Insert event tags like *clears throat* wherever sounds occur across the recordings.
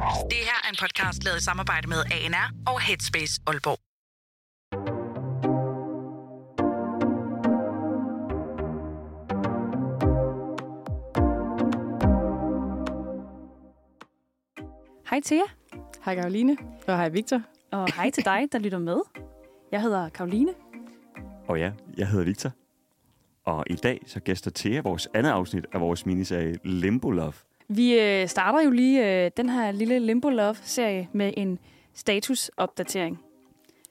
Det her er en podcast lavet i samarbejde med ANR og Headspace Aalborg. Hej til jer, Hej Karoline, og hej Victor. og hej til dig, der lytter med. Jeg hedder Karoline. Og ja, jeg hedder Victor. Og i dag så gæster Thea vores andet afsnit af vores miniserie Limbo Love. Vi øh, starter jo lige øh, den her lille Limbo Love-serie med en statusopdatering.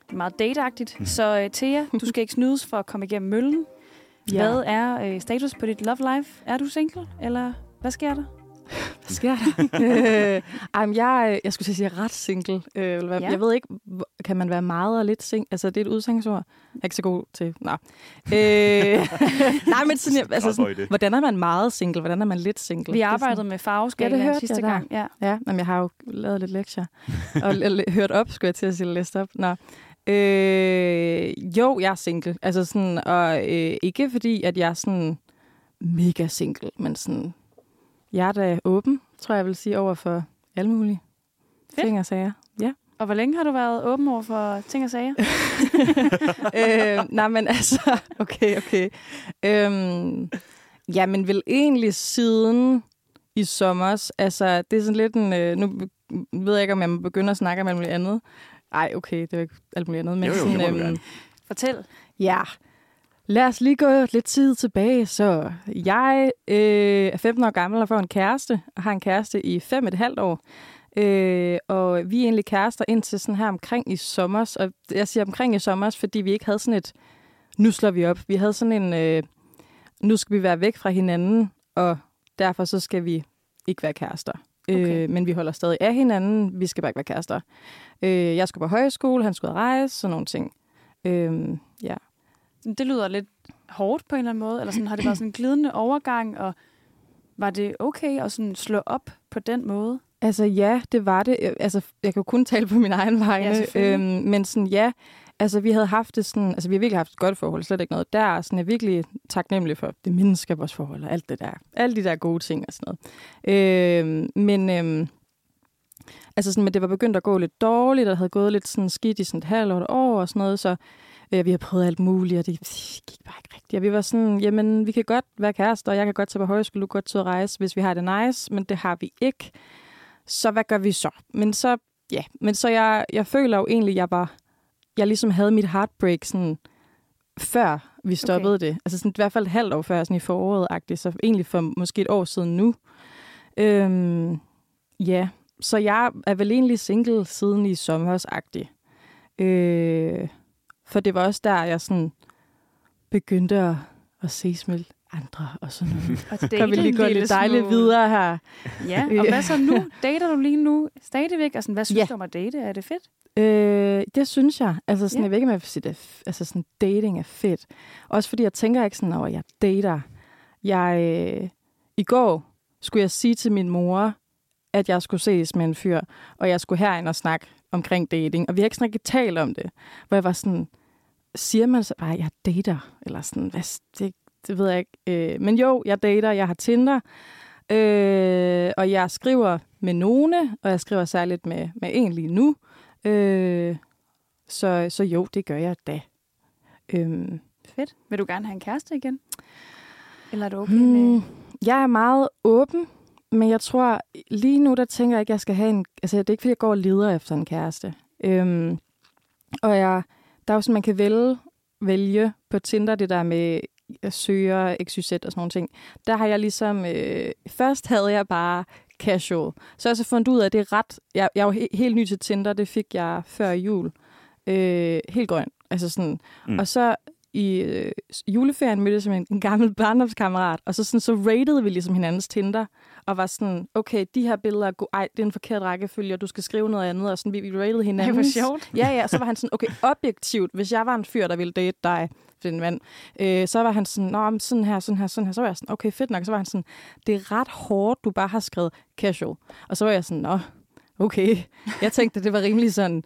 Det er meget dateagtigt, så øh, Thea, du skal ikke snydes for at komme igennem møllen. Ja. Hvad er øh, status på dit love life? Er du single, eller hvad sker der? Hvad sker der? *laughs* øh, ej, jeg, jeg skulle til at sige ret single. Øh, eller hvad- Ja. Jeg ved ikke, kan man være meget og lidt single? Altså, det er et udsagnsord. Jeg er ikke så god til... Nå. Øh, *laughs* nej, men sådan, jeg- altså, sådan, hvordan er man meget single? Hvordan er man lidt single? Vi er arbejdede med farveskalaen Ja, sidste jeg gang. Ja. Ja, men jeg har jo lavet lidt lektier. og l- l- hørt op, skulle jeg til at sige, læst op. Nå. Øh, jo, jeg er single. Altså sådan, og øh, ikke fordi, at jeg er sådan mega single, men sådan, jeg er da åben, tror jeg, jeg vil sige, over for alle mulige Fedt. ting og sager. Ja. Og hvor længe har du været åben over for ting og sager? *laughs* øh, nej, men altså, *laughs* okay, okay. Øhm, ja, men vel egentlig siden i sommer. Altså, det er sådan lidt en... Øh, nu ved jeg ikke, om jeg må begynde at snakke om alt muligt andet. Nej, okay, det er jo ikke alt muligt andet. Men Jo, jo, sådan, det må du gerne. Fortæl. Ja, lad os lige gå lidt tid tilbage. Så jeg øh, er 15 år gammel og får en kæreste, og har en kæreste i fem et halvt år. Øh, og vi er egentlig kærester indtil sådan her omkring i sommer. Og jeg siger omkring i sommer, fordi vi ikke havde sådan et, nu slår vi op. Vi havde sådan en, øh, nu skal vi være væk fra hinanden, og derfor så skal vi ikke være kærester. Okay. Øh, men vi holder stadig af hinanden, vi skal bare ikke være kærester. Øh, jeg skulle på højskole, han skulle rejse, sådan nogle ting. Øh, ja. Det lyder lidt hårdt på en eller anden måde, eller sådan, har det været sådan en glidende overgang, og var det okay at sådan slå op på den måde? Altså ja, det var det. Altså, jeg kan jo kun tale på min egen vegne. Ja, øhm, men sådan ja, altså vi havde haft det sådan, altså vi har virkelig haft et godt forhold, slet ikke noget der. Sådan, jeg er virkelig taknemmelig for det menneske vores forhold og alt det der. Alle de der gode ting og sådan noget. Øhm, men øhm, altså sådan, men det var begyndt at gå lidt dårligt, og havde gået lidt sådan skidt i sådan et halvt år og sådan noget, så øh, vi har prøvet alt muligt, og det gik bare ikke rigtigt. Og vi var sådan, jamen, vi kan godt være kærester, og jeg kan godt tage på højskole, du kan godt tage rejse, hvis vi har det nice, men det har vi ikke. Så hvad gør vi så? Men så, ja, men så jeg, jeg føler jo egentlig, jeg var, jeg ligesom havde mit heartbreak sådan, før vi stoppede okay. det. Altså sådan, i hvert fald et halvt år før, sådan i foråret-agtigt, så egentlig for måske et år siden nu. Øhm, ja, så jeg er vel egentlig single siden i sommersagtigt. Øh, for det var også der, jeg sådan begyndte at, at ses med andre og sådan noget. *laughs* Og date kan vi lige gå lidt dejligt smule. videre her. Ja, og *laughs* hvad så nu? Dater du lige nu stadigvæk? Og sådan, hvad synes Ja. du om at date? Er det fedt? Øh, det synes jeg. Altså sådan, Ja. jeg ved ikke, om jeg vil sige, det altså sådan, dating er fedt. Også fordi jeg tænker ikke sådan over, at jeg dater. Jeg, øh, I går skulle jeg sige til min mor, at jeg skulle ses med en fyr, og jeg skulle herind og snakke omkring dating. Og vi har ikke sådan rigtig talt om det. Hvor jeg var sådan, siger man så bare, at jeg dater? Eller sådan, hvad, det, det ved jeg ikke. Øh, men jo, jeg dater, jeg har Tinder. Øh, og jeg skriver med nogle, og jeg skriver særligt med, med en lige nu. Øh, så, så jo, det gør jeg da. Øhm, Fedt. Vil du gerne have en kæreste igen? Eller er du okay med... hmm, jeg er meget åben, men jeg tror, lige nu, der tænker jeg ikke, jeg skal have en... Altså, det er ikke, fordi jeg går og leder efter en kæreste. Øhm, og jeg, der er jo sådan, man kan vælge, vælge på Tinder, det der med at søge XYZ og sådan nogle ting. Der har jeg ligesom... Øh, først havde jeg bare casual. Så jeg så fundet ud af, at det er ret... Jeg, jeg er jo he, helt ny til Tinder, det fik jeg før jul. Øh, helt grøn. Altså sådan... Mm. Og så i øh, juleferien mødtes jeg en, en gammel barndomskammerat, og så, sådan, så ratede vi ligesom hinandens Tinder, og var sådan, okay, de her billeder er gode, ej, det er en forkert rækkefølge, og du skal skrive noget andet, og sådan, vi, vi ratede Ej, hinanden. hvor sjovt. Ja, ja, så var han sådan, okay, objektivt, hvis jeg var en fyr, der ville date dig, den mand, øh, så var han sådan, nå, men sådan her, sådan her, sådan her, så var jeg sådan, okay, fedt nok, så var han sådan, det er ret hårdt, du bare har skrevet casual, og så var jeg sådan, nå, okay, jeg tænkte, det var rimelig sådan,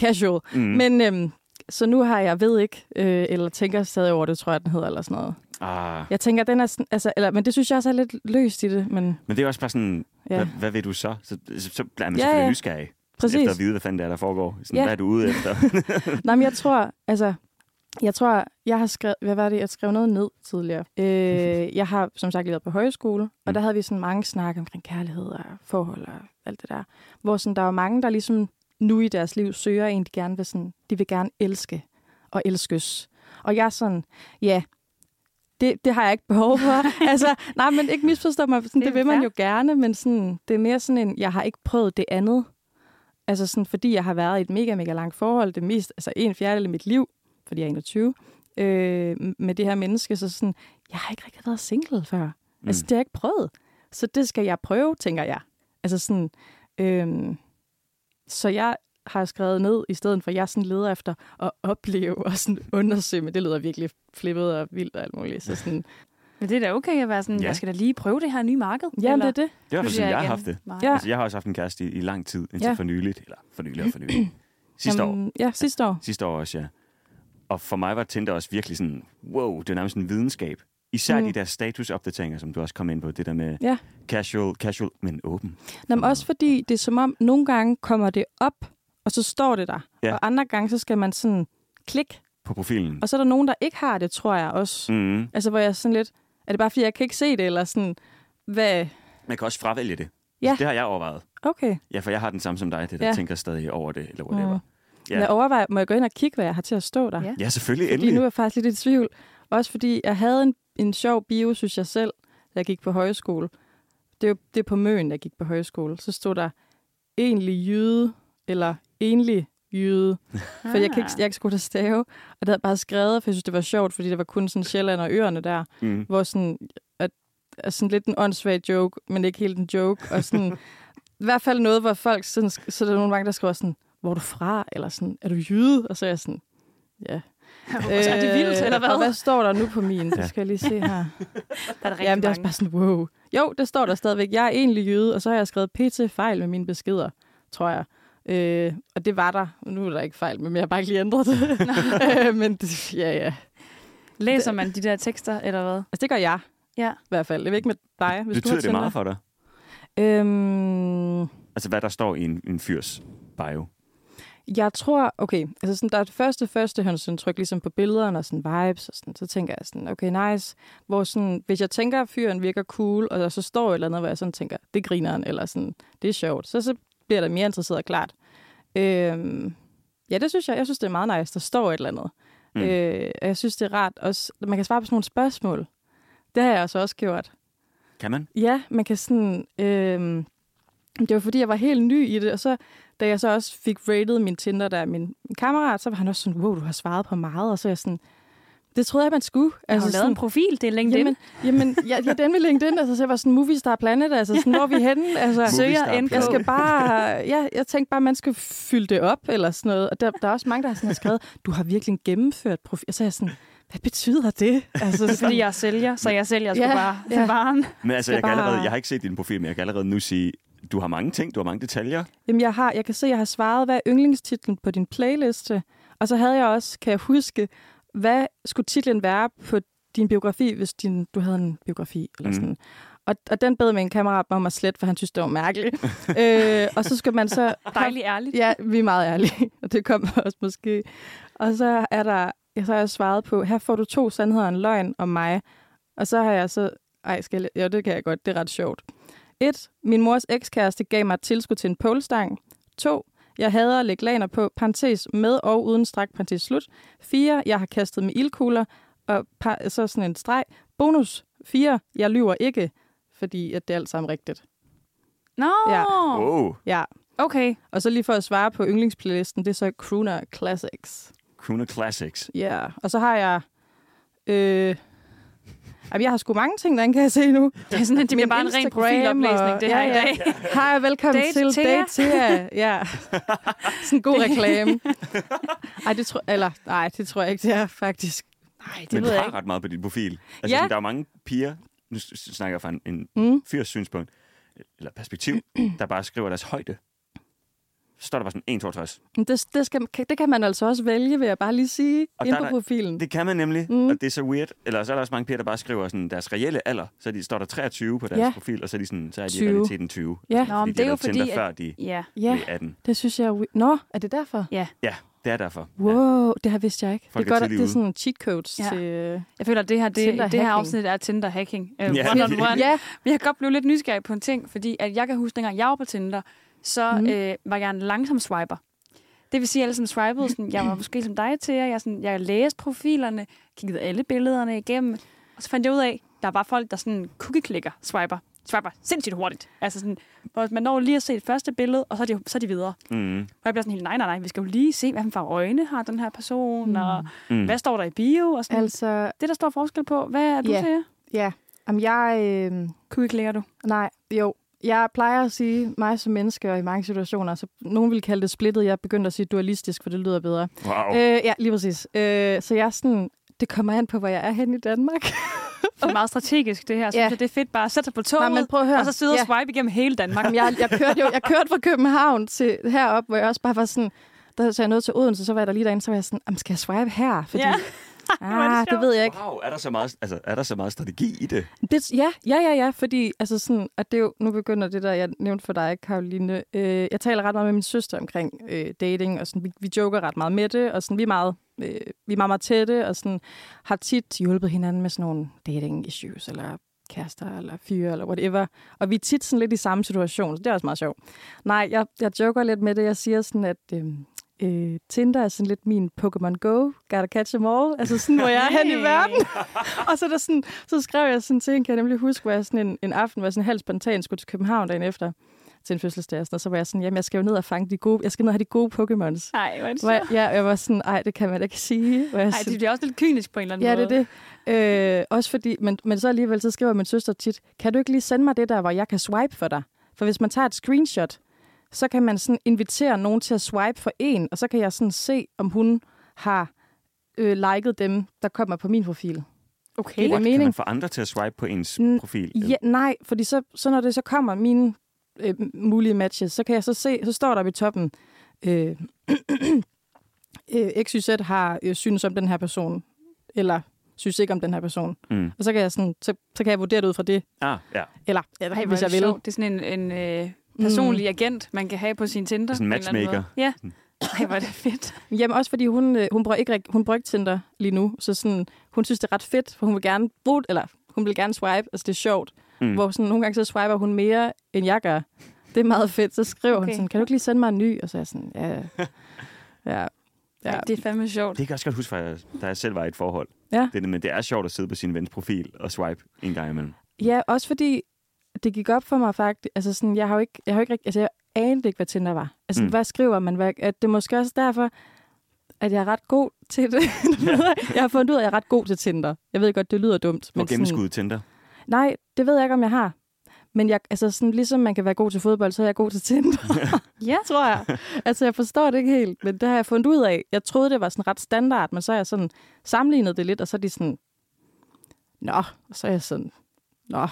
casual, Mm. men øhm, så nu har jeg ved ikke, øh, eller tænker stadig over det, tror jeg, den hedder, eller sådan noget. Ah, Jeg tænker, den er sådan, altså, eller, men det synes jeg også er lidt løst i det, men men det er også bare sådan, ja, hvad, hvad vil du så? Så, så, så bliver man Ja, selvfølgelig ja. nysgerrig. Præcis. Efter at vide, hvad fanden det er, der foregår. Sådan, Ja. Hvad er du ude efter? *laughs* Nej, men jeg tror, altså, jeg tror, jeg har skrevet, hvad var det, jeg skrev noget ned tidligere. Øh, jeg har, som sagt, været på højskole, og Mm. der havde vi sådan mange snakke omkring kærlighed og forhold og alt det der. Hvor sådan, der var mange, der ligesom nu i deres liv søger en, de gerne vil, sådan, de vil gerne elske og elskes. Og jeg er sådan, ja, det, det har jeg ikke behov for. *laughs* altså, nej, men ikke misforstå mig. Sådan, Det det, vil man jo gerne, men sådan, det er mere sådan en, jeg har ikke prøvet det andet. Altså sådan, fordi jeg har været i et mega, mega langt forhold, det mest, altså en fjerdedel af mit liv, fordi jeg er 21, øh, med det her menneske, så sådan, jeg har ikke rigtig været single før. Mm. Altså, det har jeg ikke prøvet. Så det skal jeg prøve, tænker jeg. Altså sådan, øh, så jeg har skrevet ned, i stedet for, at jeg sådan leder efter at opleve og sådan undersøge, men det lyder virkelig flippet og vildt og alt muligt. Så sådan, Men det er da okay at være sådan, Ja. jeg skal da lige prøve det her nye marked. jamen, eller det er det. Det er sådan, jeg har haft det. Ja. Altså, jeg har også haft en kæreste i, i lang tid, indtil Ja. for nyligt. Eller for nylig og for nylig. Sidste år. Jamen, Ja, sidste år. Sidste år også, ja. Og for mig var Tinder også virkelig sådan, wow, det er nærmest en videnskab. Især Mm. de der statusopdateringer, som du også kom ind på. Det der med Ja. casual, casual, men åben. Nå, men også fordi det er som om, nogle gange kommer det op, og så står det der. Ja. Og andre gange, så skal man sådan klikke. På profilen. Og så er der nogen, der ikke har det, tror jeg også. Mm. Altså, hvor jeg sådan lidt, er det bare fordi, jeg kan ikke se det, eller sådan, hvad... Man kan også fravælge det. Ja. Altså, det har jeg overvejet. Okay. Ja, for jeg har den samme som dig, det der Ja. tænker stadig over det, eller whatever. Mm. Ja. Jeg overvejer, må jeg gå ind og kigge, hvad jeg har til at stå der? Ja. Ja, selvfølgelig, Fordi endelig. nu er jeg faktisk lidt i tvivl. Også fordi jeg havde en, en sjov bio, synes jeg selv, da jeg gik på højskole. Det er jo det er på Møn, jeg gik på højskole. Så stod der egentlig jyde, eller enlig jyde. For jeg, kan ikke, jeg kan ikke skulle stave. Og det havde jeg bare skrevet, for jeg synes, det var sjovt, fordi det var kun sådan Sjælland og øerne der, Mm. hvor sådan, at, at sådan lidt en åndssvag joke, men ikke helt en joke. Og sådan, *laughs* i hvert fald noget, hvor folk, sådan, så er der nogle gange, der skriver sådan, hvor er du fra? Eller sådan, er du jyde? Og så er jeg sådan, ja. *laughs* Så er det vildt, eller hvad? Og hvad står der nu på min? Det skal jeg lige se her. *laughs* Der er der Jamen, det er også mange. bare sådan, wow. Jo, det står der stadigvæk. Jeg er egentlig jøde, og så har jeg skrevet pt. fejl med mine beskeder, tror jeg. Øh, og det var der. Nu er der ikke fejl, men jeg har bare ikke lige ændret det. *laughs* Øh, men det, ja, ja. Læser man de der tekster, eller hvad? Altså, det gør jeg Ja. i hvert fald. Jeg ved ikke med dig, hvis Betyder du har det meget for dig? Øhm, Altså, hvad der står i en, en fyrs bio? jeg tror, okay, altså sådan, der er det første førstehåndsindtryk ligesom på billederne og sådan vibes, og sådan, så tænker jeg sådan, okay, nice. Hvor sådan, hvis jeg tænker, at fyren virker cool, og der så står et eller andet, hvor jeg sådan tænker, det griner han, eller sådan, det er sjovt, så, så bliver der mere interesseret klart. Øhm, ja, det synes jeg. Jeg synes, det er meget nice, der står et eller andet. Mm. Øh, og jeg synes, det er rart også, man kan svare på sådan nogle spørgsmål. Det har jeg altså også gjort. Kan man? Ja, man kan sådan... Øh, det var fordi, jeg var helt ny i det, og så da jeg så også fik rated min Tinder, der er min, min kammerat, så var han også sådan, wow, du har svaret på meget, og så er jeg sådan, det troede jeg, man skulle. Jeg har jo lavet sådan, en profil, det er LinkedIn. Jamen, jamen ja, ja, den vil LinkedIn, altså, så jeg var sådan, Movie Star Planet, altså sådan, hvor er vi henne? Altså, Søger NK. jeg skal bare, ja, jeg tænkte bare, man skal fylde det op, eller sådan noget. Og der, der er også mange, der har, sådan, har skrevet, du har virkelig gennemført profil. Og så er jeg sådan, hvad betyder det? Altså, det er fordi, jeg er sælger, så jeg sælger sgu Ja, bare ja. varen. Men altså, jeg, kan bare- allerede, jeg har ikke set din profil, men jeg kan allerede nu sige, du har mange ting, du har mange detaljer. Jamen, jeg, har, jeg kan se, at jeg har svaret, hvad er yndlingstitlen på din playliste? Og så havde jeg også, kan jeg huske, hvad skulle titlen være på din biografi, hvis din, du havde en biografi? Eller Mhm. sådan. Og, og den bad min kammerat mig om at slette, for han synes, det var mærkeligt. *laughs* øh, og så skal man så... *laughs* Dejligt ærligt. Ja, vi er meget ærlige, *laughs* og det kommer også måske. Og så er der, jeg så har jeg svaret på, her får du to sandheder og en løgn om mig. Og så har jeg så, ej, skal jeg, ja, det kan jeg godt, det er ret sjovt. 1. Min mors ekskæreste gav mig et tilskud til en polestang. 2. Jeg hader at lægge laner på, parentes med og uden stræk, parentes slut. 4. Jeg har kastet med ildkugler, og par, så sådan en streg. Bonus 4. Jeg lyver ikke, fordi at det er alt sammen rigtigt. Nå, Ja. Wow, Ja, okay. og så lige for at svare på yndlingsplaylisten, det er så Crooner Classics. Crooner Classics. Ja, yeah. og så har jeg... Øh, jamen, jeg har sgu mange ting, der kan jeg se nu. Det er sådan, at det bliver bare en ren profiloplæsning, det her ja, i dag. Ja. Hej og velkommen Date til Thea. Date Thea. Ja. Sådan en god reklame. Ej, det tror, eller, nej, det tror jeg ikke, det er faktisk. Nej, det Men du ved jeg har ikke. ret meget på din profil. Altså, Ja. sådan, der er mange piger, nu snakker jeg fra en, en Mm. fyrs synspunkt, eller perspektiv, *clears throat* der bare skriver deres højde. Så står der bare sådan 162. Men Det, det, skal, kan- det kan man altså også vælge, vil jeg bare lige sige, Og inde der på der- profilen. Det kan man nemlig, mm. Og det er så weird. Eller så er der også mange piger, der bare skriver sådan deres reelle alder. Så de, står der 23 på deres Ja. profil, og så er de, sådan, så er de i 20. realiteten 20. Ja. Nå, men fordi det de er jo Tinder, fordi, at- før de Ja. Ja, blev 18. det synes jeg er... we- Nå, er det derfor? ja. Ja, det er derfor. Ja. Wow, det har vidst jeg ikke. Folk det er godt, at det er sådan en cheat codes Ja. til... øh, Jeg føler, at det her, det, det her hacking. afsnit er Tinder hacking. Uh, Ja. one on one. Ja, Men jeg kan godt blive lidt nysgerrig på en ting, fordi at jeg kan huske, dengang jeg var på Tinder, så mm. øh, var jeg en langsom swiper. Det vil sige, at jeg ligesom swipede, sådan, jeg var måske som dig til jer, jeg, sådan, jeg læste profilerne, kiggede alle billederne igennem, og så fandt jeg ud af, at der var folk, der sådan cookie-klikker, swiper, swiper sindssygt hurtigt. Altså sådan, hvor man når lige at se et første billede, og så er de, så er de videre. Mm. Og jeg bliver sådan helt, nej, nej, nej, vi skal jo lige se, hvad for øjne har den her person, mm. og Mm. hvad står der i bio, og sådan. altså... Det, der står forskel på, hvad er du Ja. til? Ja, Jamen, jeg... Øh, Cookie-klikker du? nej, jo. Jeg plejer at sige mig som menneske, og i mange situationer, så nogen vil kalde det splittet. Jeg begyndte at sige dualistisk, for det lyder bedre. Wow. Øh, ja, lige præcis. Øh, så jeg er sådan... Det kommer an på, hvor jeg er hen i Danmark. *laughs* Det er meget strategisk, det her. Så Ja. det er fedt bare at sætte sig på toget, Nej, men prøv at høre. og så sidde og Ja. swipe igennem hele Danmark. Jamen, jeg, jeg, kørte jo, jeg kørte fra København til herop, hvor jeg også bare var sådan... Der så jeg nåede til Odense, så var jeg der lige derinde, så var jeg sådan, "Jamen, skal jeg swipe her? Fordi, Ja. *laughs* ah, det det, ved jeg ikke. Wow, er der så meget, altså, er der så meget strategi i det? Det, ja, ja, ja, ja, fordi altså sådan, at det jo, nu begynder det der, jeg nævnte for dig, Karoline. Øh, jeg taler ret meget med min søster omkring øh, dating, og sådan, vi, vi joker ret meget med det, og sådan, vi, er meget, øh, vi er meget, meget tætte, og sådan, har tit hjulpet hinanden med sådan nogle dating issues, eller kærester, eller fyre, eller whatever. Og vi er tit sådan lidt i samme situation, så det er også meget sjovt. Nej, jeg, jeg joker lidt med det. Jeg siger sådan, at øh, øh, Tinder er sådan lidt min Pokémon Go, gotta catch them all. Altså sådan, hvor jeg er hen i verden. *laughs* og så, er der sådan, så skrev jeg sådan til en, kan jeg nemlig huske, hvor jeg sådan en, en aften var sådan helt spontan, skulle til København dagen efter til en fødselsdag, og sådan, og så var jeg sådan, jamen jeg skal jo ned og fange de gode, jeg skal ned og have de gode Pokémons. Nej, hvor er det Hvor jeg, ja, jeg var sådan, ej, det kan man da ikke sige. Hvor jeg Ej, sådan, det bliver også lidt kynisk på en eller anden Ja, måde. det er det. Øh, også fordi, men, men så alligevel, så skriver min søster tit, kan du ikke lige sende mig det der, hvor jeg kan swipe for dig? For hvis man tager et screenshot, så kan man sådan invitere nogen til at swipe for en, og så kan jeg sådan se, om hun har øh, liket dem, der kommer på min profil. Okay. Det kan mening? man få andre til at swipe på ens Mm, profil? Ja, nej, fordi så, så når det så kommer mine øh, mulige matches, så kan jeg så se, så står der ved toppen, øh, *clears throat* øh, XYZ har øh, synes om den her person, eller synes ikke om den her person. Mm. Og så kan jeg, sådan, så, så kan jeg vurdere det ud fra det, Ah, ja. eller, eller Ej, hvor hvis er jeg vil. sjovt. Det er sådan en, en øh, personlig agent, man kan have på sin Tinder. Sådan en matchmaker. Ja. Ej, hvor er det fedt. Jamen også fordi hun, øh, hun bruger ikke hun bruger ikke Tinder lige nu, så sådan, hun synes det er ret fedt, for hun vil gerne bruge, eller hun vil gerne swipe, altså det er sjovt. Mm. Mm. Hvor sådan, nogle gange så swiper hun mere, end jeg gør. Det er meget fedt. Så skriver okay. hun sådan, kan du ikke lige sende mig en ny? Og så er jeg sådan, ja, *laughs* ja, Ja. ja. Det er fandme sjovt. Det kan jeg også godt huske, fra, da jeg selv var i et forhold. Ja. Det, men det er sjovt at sidde på sin vens profil og swipe en gang imellem. Ja, også fordi det gik op for mig faktisk. Altså sådan, jeg har jo ikke, jeg har jo ikke rigtig, altså jeg anede ikke, hvad Tinder var. Altså, Mm. hvad skriver man? Hvad, at det er måske også derfor, at jeg er ret god til det. *laughs* jeg har fundet ud af, at jeg er ret god til Tinder. Jeg ved godt, det lyder dumt. Men sådan, gennemskud Tinder. nej, det ved jeg ikke, om jeg har. Men jeg, altså sådan, ligesom man kan være god til fodbold, så er jeg god til Tinder, *laughs* Ja. tror jeg. Altså, jeg forstår det ikke helt, men det har jeg fundet ud af. Jeg troede, det var sådan ret standard, men så har jeg sådan sammenlignet det lidt, og så er de sådan, nå, og så er jeg sådan, nå.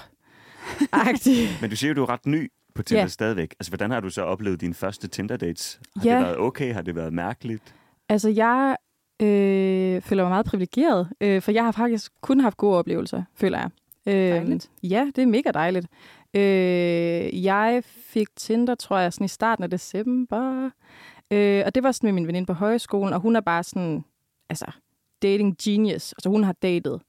*laughs* Men du siger jo, du er ret ny på Tinder Ja. stadigvæk. Altså, hvordan har du så oplevet dine første Tinder-dates? Har Ja. det været okay? Har det været mærkeligt? Altså, jeg øh, føler mig meget privilegeret, øh, for jeg har faktisk kun haft gode oplevelser, føler jeg. Øh, Dejligt. Ja, det er mega dejligt. Øh, jeg fik Tinder, tror jeg, sådan i starten af december. Øh, og det var sådan med min veninde på højskolen, og hun er bare sådan, altså, dating genius. Altså, hun har datet,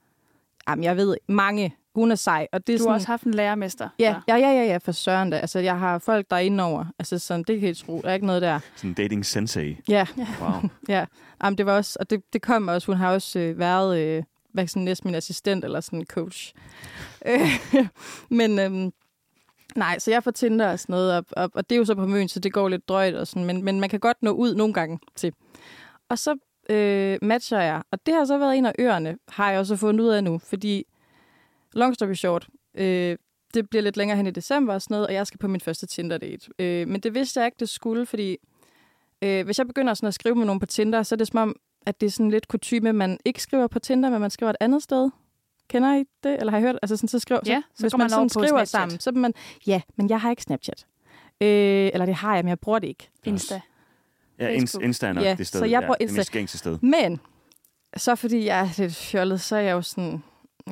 jamen, jeg ved, mange. Hun er sej, og det er Du sådan... har også haft en lærermester. Ja, ja, ja, ja, ja, for søren da. Altså, jeg har folk, der er inde over. Altså, sådan, det kan jeg tro. Der er ikke noget der. Sådan en dating sensei. Ja, Wow. *laughs* Ja, Jamen, det var også, og det, det kom også, hun har også øh, været øh, hvad, sådan, næsten min assistent eller sådan en coach. *laughs* Men øhm, nej, så jeg får Tinder og sådan noget, og, og, og det er jo så på møn, så det går lidt drøjt og sådan, men, men man kan godt nå ud nogle gange til. Og så øh, matcher jeg, og det har så været en af øerne, har jeg også fundet ud af nu, fordi long story short, øh, det bliver lidt længere hen i december og sådan noget, og jeg skal på min første Tinder-date. Øh, men det vidste jeg ikke, det skulle, fordi øh, hvis jeg begynder sådan at skrive med nogen på Tinder, så er det som om, at det er sådan lidt kutume, at man ikke skriver på Tinder, men man skriver et andet sted. Kender I det? Eller har I hørt? Altså sådan, så skriver, Ja, så hvis går man, man sådan skriver Snapchat. sammen, så er man, ja, men jeg har ikke Snapchat. Øh, eller det har jeg, men jeg bruger det ikke. Insta. Ja, Facebook. Insta er nok Ja, det sted. så jeg ja, bruger Det Insta. mest gængse sted. Men, så fordi jeg er lidt fjollet, så er jeg jo sådan,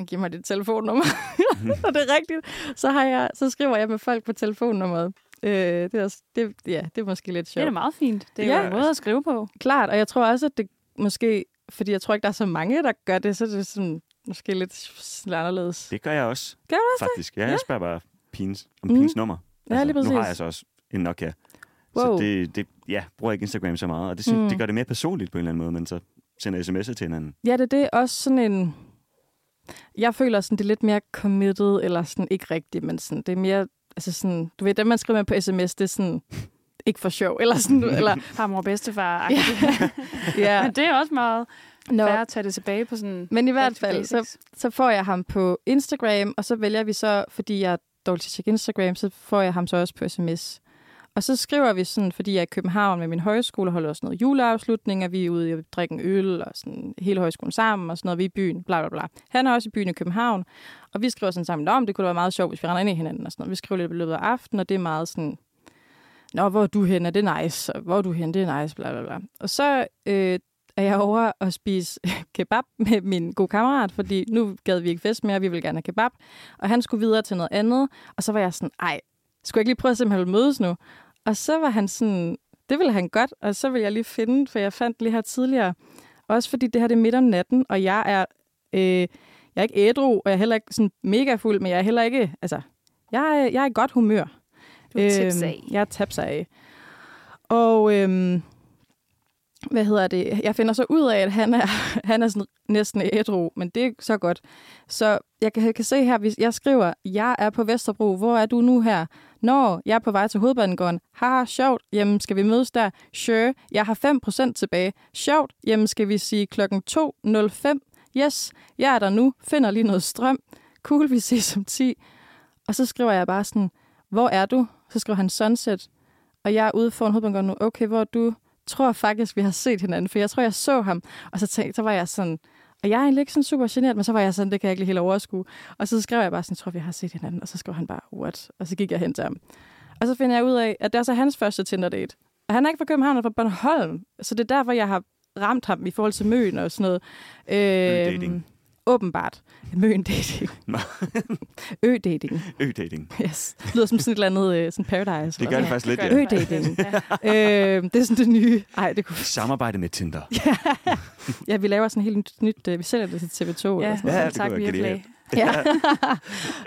giv mig dit telefonnummer. *laughs* og det er rigtigt. Så, har jeg, så skriver jeg med folk på telefonnummeret. Øh, det, er også, det, ja, det er måske lidt Det er sjovt. da meget fint. Det er Ja. jo en måde at skrive på. Klart, og jeg tror også, at det måske, fordi jeg tror ikke, der er så mange, der gør det, så er det sådan, måske lidt anderledes. Det gør jeg også. Gør du også Faktisk. Ja, Ja. jeg spørger bare pins, om Mhm. pins nummer. Altså, Ja, lige Nu har præcis. jeg så også en Nokia. Wow. Så det, det, ja, bruger ikke Instagram så meget. Og det, synes, Mm. det gør det mere personligt på en eller anden måde, men så sender sms'er til hinanden. Ja, det, det er også sådan en... Jeg føler sådan, det er lidt mere committed, eller sådan ikke rigtigt, men sådan, det er mere... Altså sådan, du ved, dem man skriver med på sms, det er sådan ikke for sjov, eller sådan, *laughs* eller... Farmor og bedstefar. *laughs* Ja. ja. Men det er også meget Nå, fair at tage det tilbage på sådan... men i hvert fald, så, så får jeg ham på Instagram, og så vælger vi så, fordi jeg er dårlig til at tjekke Instagram, så får jeg ham så også på sms. Og så skriver vi sådan, fordi jeg er i København med min højskole, holder også noget juleafslutning, og vi er ude og drikke en øl, og sådan hele højskolen sammen, og sådan noget, vi er i byen, bla bla bla. Han er også i byen i København, og vi skriver sådan sammen, om det kunne da være meget sjovt, hvis vi render ind i hinanden, og sådan noget. Vi skriver lidt i løbet af aftenen, og det er meget sådan, Nå, hvor er du hen? Er det nice? Og Hvor er du hen? Det er nice, bla bla bla. Og så øh, er jeg over og spise *laughs* kebab med min gode kammerat, fordi nu gad vi ikke fest mere, vi ville gerne have kebab. Og han skulle videre til noget andet, og så var jeg sådan, ej, skulle jeg ikke lige prøve at se, om han ville mødes nu? Og så var han sådan, det ville han godt, og så ville jeg lige finde, for jeg fandt lige her tidligere. Også fordi det her det er midt om natten, og jeg er, øh, jeg er ikke ædru, og jeg er heller ikke sådan mega fuld, men jeg er heller ikke, altså, jeg er, jeg er i godt humør. Du er. Øhm, jeg er tapsag. Og øhm, hvad hedder det? Jeg finder så ud af, at han er, *laughs* han er sådan næsten ædru, men det er så godt. Så jeg kan, jeg kan se her, hvis jeg skriver, jeg er på Vesterbro, hvor er du nu her? Når jeg er på vej til hovedbanegården. Haha, sjovt. Jamen, skal vi mødes der? Sure. Jeg har 5% tilbage. Sjovt. Jamen, skal vi sige klokken 2.05? Yes, jeg er der nu. Finder lige noget strøm. Cool, vi ses om 10. Og så skriver jeg bare sådan, hvor er du? Så skriver han sunset. Og jeg er ude foran hovedbanegården nu. Okay, hvor er du? Tror faktisk, vi har set hinanden, for jeg tror, jeg så ham. Og så, tænkte, så var jeg sådan, og jeg er egentlig ikke sådan super generet, men så var jeg sådan, det kan jeg ikke helt overskue. Og så skrev jeg bare sådan, jeg tror, vi har set hinanden. Og så skrev han bare, what? Og så gik jeg hen til ham. Og så finder jeg ud af, at det er så hans første Tinder-date. Og han er ikke fra København, han er fra Bornholm. Så det er derfor, jeg har ramt ham i forhold til møen og sådan noget. Øh, Ø-dating. Åbenbart. Møen dating. Nå. *laughs* Ø-dating. Ø-dating. Yes. Det lyder som sådan et eller andet øh, sådan paradise. Det gør det faktisk lidt, ja. Ø-dating. ja. *laughs* øh, det er sådan det nye. Ej, det kunne... Samarbejde med Tinder. *laughs* Ja, vi laver sådan et helt nyt, nyt øh, vi sælger det til TV2. Ja, eller sådan Ja, noget. det tak kunne være. Ja.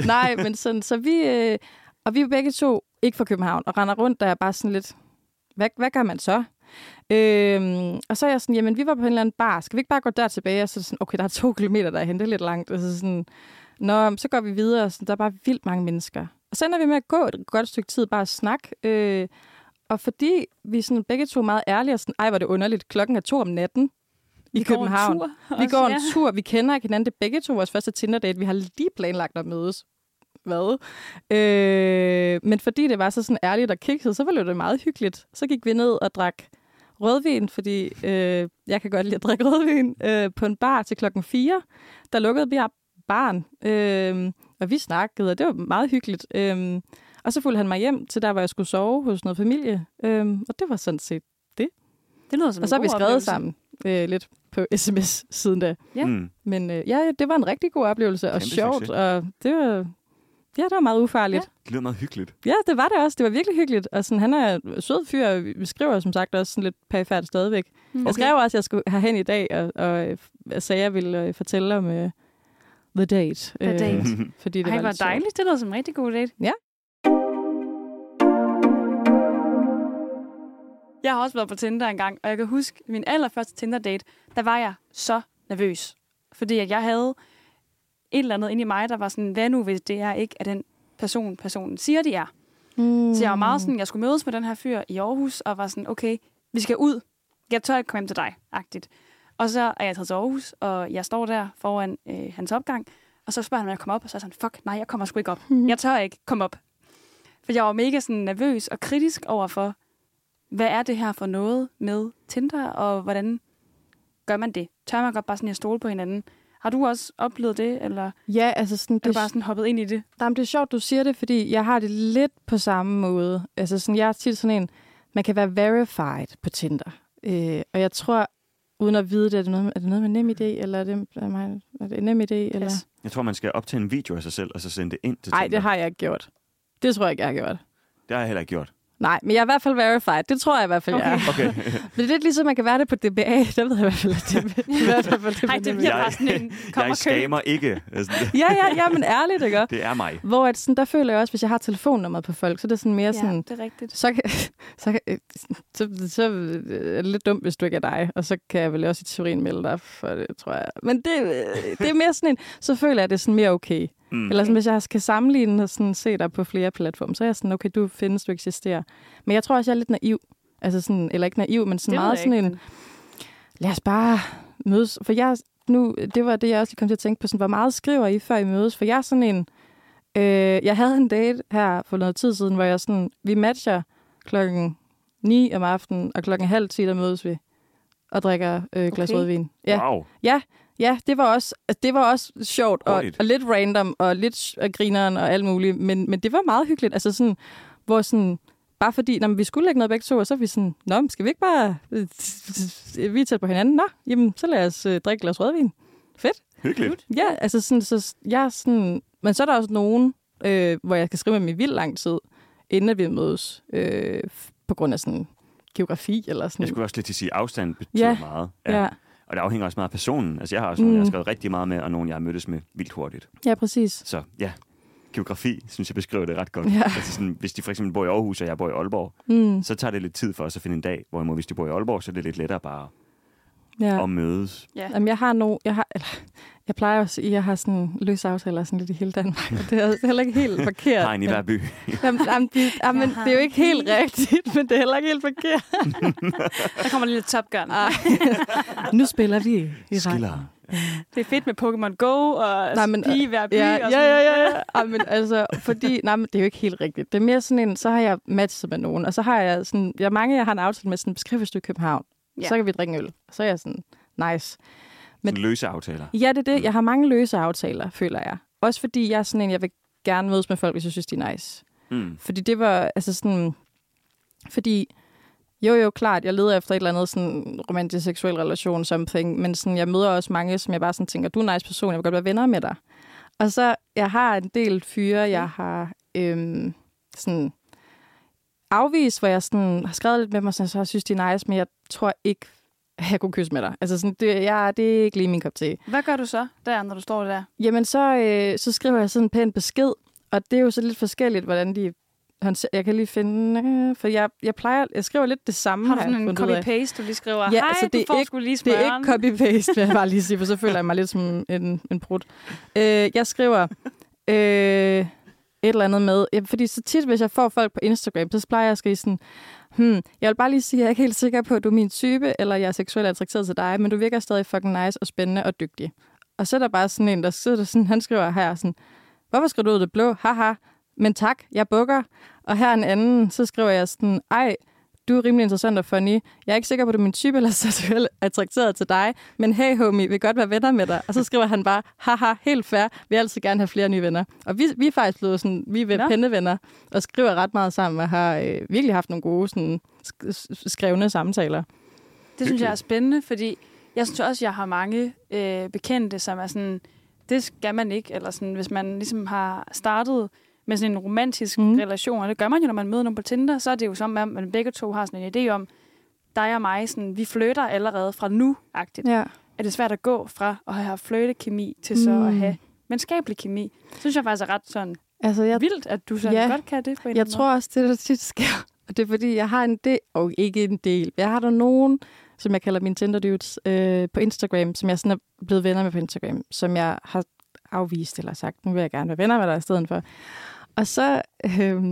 Nej, men sådan, så vi, øh, og vi er begge to ikke fra København, og render rundt, der er bare sådan lidt, hvad, hvad gør man så? Øhm, og så er jeg sådan, jamen vi var på en eller anden bar, skal vi ikke bare gå der tilbage? Og så sådan, okay, der er to kilometer derhen, det er lidt langt. Og så sådan, Nå, så går vi videre, og sådan, der er bare vildt mange mennesker. Og så ender vi med at gå et godt stykke tid, bare at snakke. Øh, og fordi vi sådan begge to er meget ærlige, og sådan, ej, var det underligt, klokken er to om natten i Vi går en København. tur Vi også, går en ja. tur, vi kender ikke hinanden. Det er begge to vores første Tinder-date. Vi har lige planlagt at mødes. Hvad? Øh, men fordi det var så sådan ærligt og kikset, så var det meget hyggeligt. Så gik vi ned og drak rødvin, fordi øh, jeg kan godt lide at drikke rødvin, øh, på en bar til klokken 4. Der lukkede vi barn, øh, og vi snakkede, og det var meget hyggeligt. Øh, og så fulgte han mig hjem til der, hvor jeg skulle sove hos noget familie. Øh, og det var sådan set. Det lyder som Og så har vi skrevet oplevelse. sammen øh, lidt på *laughs* sms siden da. Ja. Mm. Men øh, ja, det var en rigtig god oplevelse, og Kæmpe sjovt, succes. og det var, ja, det var meget ufarligt. Ja. Det lyder meget hyggeligt. ja, det var det også. Det var virkelig hyggeligt. Og sådan, han er en sød fyr, og vi skriver som sagt også sådan lidt perifært stadigvæk. Mm. Jeg skrev også, at jeg skulle herhen i dag, og, og øh, jeg sagde, at jeg ville øh, fortælle om øh, The Date. The Date. *laughs* fordi det Ej, var hvor lidt sjovt. dejligt. Det lyder som en rigtig god date. Ja. Jeg har også været på Tinder en gang, og jeg kan huske, min allerførste Tinder-date, der var jeg så nervøs. Fordi at jeg havde et eller andet inde i mig, der var sådan, hvad nu hvis det er ikke er den person, personen siger, de er. Mm. Så jeg var meget sådan, jeg skulle mødes med den her fyr i Aarhus, og var sådan, okay, vi skal ud. Jeg tør ikke komme hjem til dig, agtigt. Og så er jeg taget til Aarhus, og jeg står der foran øh, hans opgang, og så spørger han, om jeg kommer op, og så er jeg sådan, fuck, nej, jeg kommer sgu ikke op. Jeg tør ikke komme op. For jeg var mega sådan nervøs og kritisk over for, hvad er det her for noget med Tinder, og hvordan gør man det? Tør man godt bare sådan at stole på hinanden? Har du også oplevet det, eller Ja, altså sådan, er du det, bare sådan hoppet ind i det? Jamen, det er sjovt, du siger det, fordi jeg har det lidt på samme måde. Altså sådan, jeg er tit sådan en, man kan være verified på Tinder. Øh, og jeg tror, uden at vide det, er det noget, er det noget med nem idé, eller er det, er mig, er det nem idé, eller? Jeg tror, man skal optage en video af sig selv, og så sende det ind til Nej, Tinder. det har jeg ikke gjort. Det tror jeg ikke, jeg har gjort. det har jeg heller ikke gjort. Nej, men jeg er i hvert fald verified. Det tror jeg i hvert fald, okay. jeg er. Okay. *laughs* Men det er lidt ligesom, man kan være det på DBA. Der ved jeg i hvert fald, at det, det, er i hvert fald det Nej, det bliver bare sådan en kom jeg skamer ikke. *laughs* Ja, ja, ja, men ærligt, ikke? Det er mig. Hvor at sådan, der føler jeg også, hvis jeg har telefonnummeret på folk, så er det sådan mere Ja, sådan, det er rigtigt. så, kan, så, øh, så, så er det lidt dumt, hvis du ikke er dig. Og så kan jeg vel også i teorien melde dig for det, tror jeg. Men det, det er mere sådan en, så føler jeg, at det er sådan mere okay. Mm. Eller sådan, hvis jeg skal sammenligne og sådan, se dig på flere platforme, så er jeg sådan, okay, du findes, du eksisterer. Men jeg tror også, jeg er lidt naiv. Altså sådan, eller ikke naiv, men sådan Det meget sådan ikke, en, lad os bare mødes. For jeg, nu, det var det, jeg også lige kom til at tænke på. Sådan, hvor meget skriver I, før I mødes? For jeg er sådan en... Øh, jeg havde en date her for noget tid siden, hvor jeg sådan... Vi matcher klokken 9 om aftenen, og klokken halv 10, der mødes vi og drikker øh, glas Okay. rødvin. Ja, Wow. ja det, var også, altså, det var også sjovt og, Hurtigt. og lidt random og lidt og grineren og alt muligt. Men, men det var meget hyggeligt. Altså sådan, hvor sådan, bare fordi, når vi skulle lægge noget begge to, og så er vi sådan, Nå, skal vi ikke bare... øh, Vi er tæt på hinanden. Nå, jamen, så lad os øh, drikke et glas rødvin. Fedt. Hyggeligt. Ja, altså sådan, så jeg er sådan... Men så er der også nogen, øh, hvor jeg kan skrive med dem i vildt lang tid, inden at vi mødes, øh, på grund af sådan geografi eller sådan. Jeg skulle også lidt til at sige, at afstand betyder Ja. meget. ja. Og det afhænger også meget af personen. Altså, jeg har også nogen, Mm. jeg har skrevet rigtig meget med, og nogen, jeg har mødtes med vildt hurtigt. ja, præcis. Så ja, geografi, synes jeg beskriver det ret godt. Ja. Altså sådan, hvis de for eksempel bor i Aarhus, og jeg bor i Aalborg, Mm, så tager det lidt tid for os at finde en dag. Hvorimod hvis de bor i Aalborg, så er det lidt lettere bare ja. at mødes. Ja. Jamen, jeg har no, jeg har, eller, *laughs* jeg plejer også, at jeg har sådan løse aftaler sådan lidt i hele Danmark. Og det er er heller ikke helt forkert. Har en i hver by. Jamen, jamen, det, jamen, det er jo ikke helt rigtigt, men det er heller ikke helt forkert. *laughs* Der kommer lige lidt Top Gun. *laughs* Nu spiller vi i retten. Skiller. Det er fedt med Pokémon Go og Nej, men, pige i hver by. Ja, og ja, sådan. ja, ja. ja. Ej, men altså, fordi, nej, men det er jo ikke helt rigtigt. Det er mere sådan en, så har jeg matchet med nogen, og så har jeg sådan, jeg mange, jeg har en aftale med sådan, beskriv, hvis du i København, Ja. så kan vi drikke en øl. Så er jeg sådan, nice. Men- Men... Løse aftaler. Ja, det er det. Jeg har mange løse aftaler, føler jeg. Også fordi jeg er sådan en, jeg vil gerne mødes med folk, hvis jeg synes, de er nice. Mm. Fordi det var, altså sådan... Fordi, jo jo, klart, jeg leder efter et eller andet sådan romantisk seksuel relation, something, men sådan, jeg møder også mange, som jeg bare sådan tænker, du er en nice person, jeg vil godt være venner med dig. Og så, jeg har en del fyre, jeg har øhm, sådan afvist, hvor jeg sådan har skrevet lidt med mig, sådan, så jeg synes, de er nice, men jeg tror ikke, at jeg kunne kysse med dig. Altså sådan, det, jeg, det er ikke lige min kop te. Hvad gør du så, der, når du står der? Jamen, så, øh, så skriver jeg sådan en pæn besked, og det er jo så lidt forskelligt, hvordan de. Jeg kan lige finde, øh, for jeg, jeg plejer, jeg skriver lidt det samme. Har du har jeg sådan en copy-paste, du lige skriver, Ja, hej, altså, det du er får ikke- lige Det er smøren. ikke copy-paste, vil jeg bare lige sige, for så *laughs* føler jeg mig lidt som en, en brud. Øh, jeg skriver øh, et eller andet med, ja, fordi så tit, hvis jeg får folk på Instagram, så plejer jeg at skrive sådan, hmm, jeg vil bare lige sige, at jeg er ikke helt sikker på, at du er min type, eller jeg er seksuelt attrakteret til dig, men du virker stadig fucking nice og spændende og dygtig. Og så er der bare sådan en, der sidder sådan, han skriver her sådan, hvorfor skriver du ud af det blå? Haha, men tak, jeg bukker. Og her en anden, så skriver jeg sådan, ej, du er rimelig interessant og funny. Jeg er ikke sikker på, at du er min type eller seksuelt attrakteret til dig, men hey homie, vil godt være venner med dig. Og så skriver han bare, haha, helt fair, vil altid gerne have flere nye venner. Og vi, vi er faktisk blevet sådan, vi er Nå. pennevenner, og skriver ret meget sammen, og har øh, virkelig haft nogle gode sådan, sk- skrevne samtaler. Det synes jeg er spændende, fordi jeg synes også, jeg har mange øh, bekendte, som er sådan, det skal man ikke, eller sådan, hvis man ligesom har startet med sådan en romantisk mm. relation, og det gør man jo, når man møder nogen på Tinder, så er det jo som om, man begge to har sådan en idé om, dig og mig, sådan, vi flytter allerede fra nu-agtigt. Ja. Er det svært at gå fra at have flirtekemi til så Mm. at have venskabelig kemi? Det synes jeg faktisk er ret sådan Altså, jeg, vildt, at du sådan Ja. godt kan det på en Jeg tror også, det der tit sker, og det er fordi, jeg har en del, og ikke en del, jeg har der nogen, som jeg kalder mine Tinder dudes øh, på Instagram, som jeg sådan er blevet venner med på Instagram, som jeg har afvist eller sagt, nu vil jeg gerne være venner med dig i stedet for. Og så øh,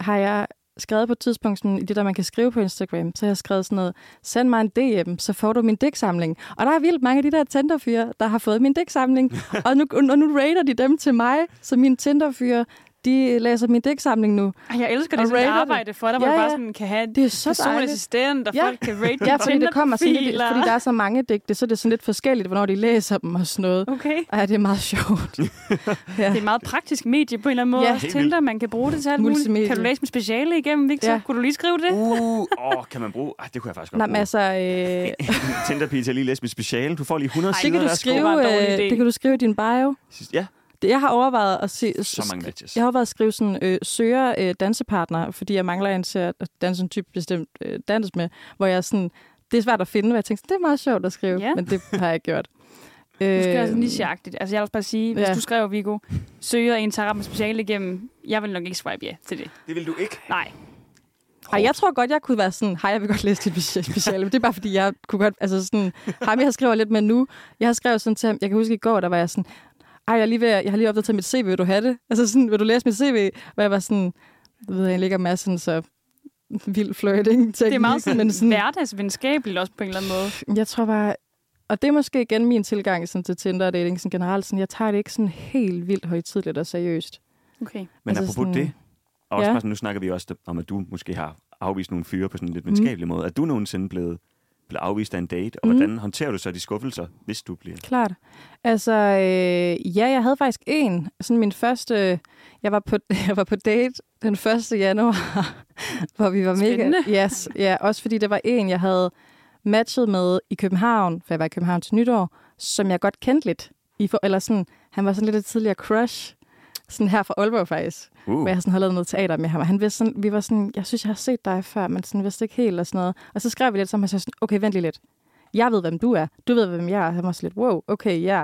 har jeg skrevet på et tidspunkt, sådan, i det der, man kan skrive på Instagram, så har jeg skrevet sådan noget, send mig en DM, så får du min dæksamling. Og der er vildt mange af de der Tinder-fyre, der har fået min dæksamling. *laughs* og, nu, og nu rater de dem til mig, så mine Tinder-fyre, de læser min digtsamling nu. Ej, jeg elsker det som arbejde for dig, hvor Ja, du bare ja. sådan kan have Det er så personlig assistent, og Ja. folk kan rate Ja, fordi det kommer sådan lidt, fordi der er så mange digte, så er det sådan lidt forskelligt, hvornår de læser dem og sådan noget. Okay. Ej, det er meget sjovt. *laughs* ja. Det er et meget praktisk medie på en eller anden måde. Ja. Ja, også Tinder, man kan bruge det til alt muligt. Kan du læse mit speciale igennem, Victor? Ja. Ja. Kunne du lige skrive det? Uh, åh, kan man bruge? Ej, det kunne jeg faktisk godt Nej, men altså, øh, *laughs* Tinder til lige læse mit speciale. Du får lige 100 Ej, det, sider. kan du. Det var en skrive, dårlig øh, idé. det kan du skrive i din bio. Ja, Jeg har overvejet at se... så mange matches. Jeg har overvejet at skrive sådan, øh, søger øh, dansepartner, fordi jeg mangler en til at danse en type bestemt øh, dans med, hvor jeg sådan, det er svært at finde, og jeg tænkte, det er meget sjovt at skrive, Ja. men det har jeg ikke gjort. Du skal Øh, altså nicheagtigt. Altså, jeg vil også bare sige, hvis Ja. du skrev, Viggo, søger en tager med speciale igennem, jeg vil nok ikke swipe ja til det. Det vil du ikke. Nej. Ej, jeg tror godt, jeg kunne være sådan, hej, jeg vil godt læse dit speci- speciale, men det er bare fordi, jeg kunne godt, altså sådan, ham jeg skriver lidt med nu, jeg har skrevet sådan til ham, jeg kan huske i går, der var jeg sådan, ej, jeg, lige ved, jeg har lige opdateret mit CV, vil du have det? Altså sådan, vil du læse mit CV? Hvor jeg var sådan, det ved jeg ikke, om jeg sådan så vild flirting Det er meget sådan, men sådan, hverdagsvenskabeligt også på en eller anden måde. jeg tror bare, og det er måske igen min tilgang sådan, til Tinder og dating sådan generelt, sådan, jeg tager det ikke sådan helt vildt højtidligt og seriøst. Okay. Men Altså apropos sådan- det, og også Ja. bare sådan, nu snakker vi også om, at du måske har afvist nogle fyre på sådan en lidt venskabelig måde. Er du nogensinde blevet, blevet afvist af en date, og Mm. hvordan håndterer du så de skuffelser, hvis du bliver? Klart. Altså, øh, ja, jeg havde faktisk en. Sådan min første... Jeg var på, *laughs* jeg var på date den 1. januar, *laughs* hvor vi var Spændende. mega... Yes, ja, også fordi det var en, jeg havde matchet med i København, for jeg var i København til nytår, som jeg godt kendte lidt. I for, eller sådan, han var sådan lidt et tidligere crush. Sådan her fra Aalborg faktisk. Uh, hvor jeg sådan havde lavet noget teater med ham. Og han vidste sådan, vi var sådan, jeg synes, jeg har set dig før, men sådan vidste ikke helt og sådan noget. Og så skrev vi lidt sammen, og så sådan, okay, vent lige lidt. Jeg ved, hvem du er. Du ved, hvem jeg er. Han var sådan lidt, wow, okay, ja.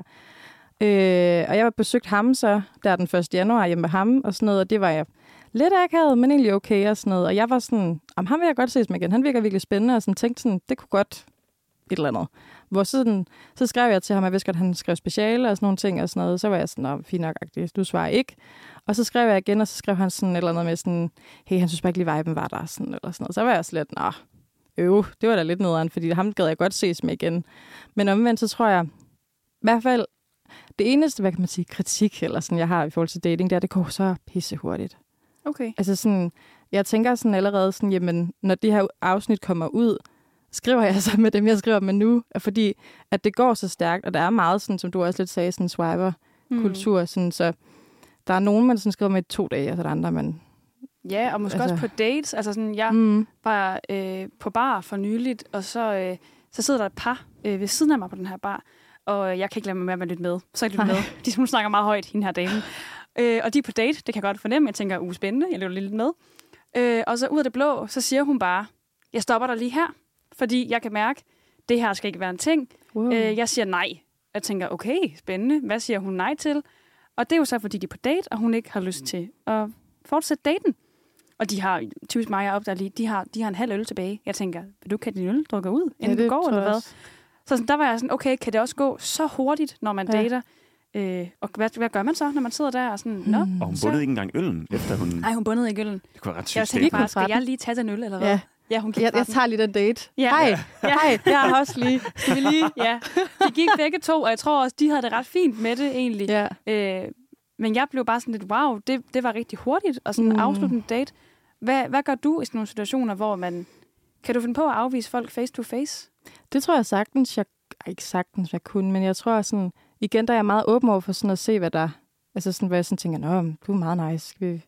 Øh, og jeg var besøgt ham så, der den 1. januar hjemme med ham og sådan noget, og det var jeg lidt akavet, men egentlig okay og sådan noget. Og jeg var sådan, om ham vil jeg godt ses med igen. Han virker virkelig spændende, og sådan tænkte sådan, det kunne godt et eller andet. Hvor sådan, så skrev jeg til ham, at jeg vidste godt, at han skrev speciale og sådan nogle ting og sådan noget. Så var jeg sådan, Nå, fint nok, du svarer ikke. Og så skrev jeg igen, og så skrev han sådan et eller andet med sådan, hey, han synes bare ikke lige, viben var der, sådan, eller sådan noget. Så var jeg slet, nå, øv, det var da lidt nederen, fordi ham gad jeg godt ses med igen. Men omvendt, så tror jeg, i hvert fald, det eneste, hvad kan man sige, kritik, eller sådan, jeg har i forhold til dating, det er, at det går så pisse hurtigt. Okay. Altså sådan, jeg tænker sådan allerede sådan, jamen, når det her afsnit kommer ud, skriver jeg så med dem, jeg skriver med nu, fordi at det går så stærkt, og der er meget sådan, som du også lidt sagde, sådan swiper-kultur, mm. sådan, så der er nogen, man sådan skriver med to dage, og så er der andre, man... Ja, og måske Altså- også på dates. Altså sådan, jeg Mm. var øh, på bar for nyligt, og så, øh, så sidder der et par øh, ved siden af mig på den her bar, og jeg kan ikke lade mig med at lytte med. Så jeg lytter Nej. med. De hun snakker meget højt, hende her dame. Øh, og de er på date, det kan jeg godt fornemme. Jeg tænker, uh, spændende, jeg lytter lidt med. Øh, og så ud af det blå, så siger hun bare, jeg stopper dig lige her, fordi jeg kan mærke, det her skal ikke være en ting. Wow. Øh, jeg siger nej. Jeg tænker, okay, spændende. Hvad siger hun nej til? Og det er jo så, fordi de er på date, og hun ikke har lyst til at fortsætte daten. Og de har, typisk mig, jeg opdager lige, de har, de har en halv øl tilbage. Jeg tænker, vil du kan din øl drukke ud, inden du går, eller jeg hvad? også. Så sådan, der var jeg sådan, okay, kan det også gå så hurtigt, når man Ja. dater? Øh, og hvad, hvad gør man så, når man sidder der og sådan, nå, Mm. og hun så- bundede ikke engang øllen, efter hun... ej, hun bundede ikke øllen. Det kunne være ret Jeg sygt. tænkte gik bare, skal jeg lige tage den øl, eller hvad? Ja, ja hun gik jeg, jeg tager lige den date. Ja. Hej, Ja. hej, jeg har også lige. Skal vi lige? Ja, de gik begge to, og jeg tror også, de havde det ret fint med det egentlig. Ja. Øh, men jeg blev bare sådan lidt, wow, det, det var rigtig hurtigt, og sådan Mm. afslutte en date. Hvad, hvad gør du i sådan nogle situationer, hvor man... Kan du finde på at afvise folk face to face? Det tror jeg sagtens, jeg... Ikke sagtens, jeg kunne, men jeg tror sådan... Igen, der er jeg meget åben over for sådan at se, hvad der... Altså sådan, hvor jeg sådan tænker, Nå, du er meget nice. Skal vi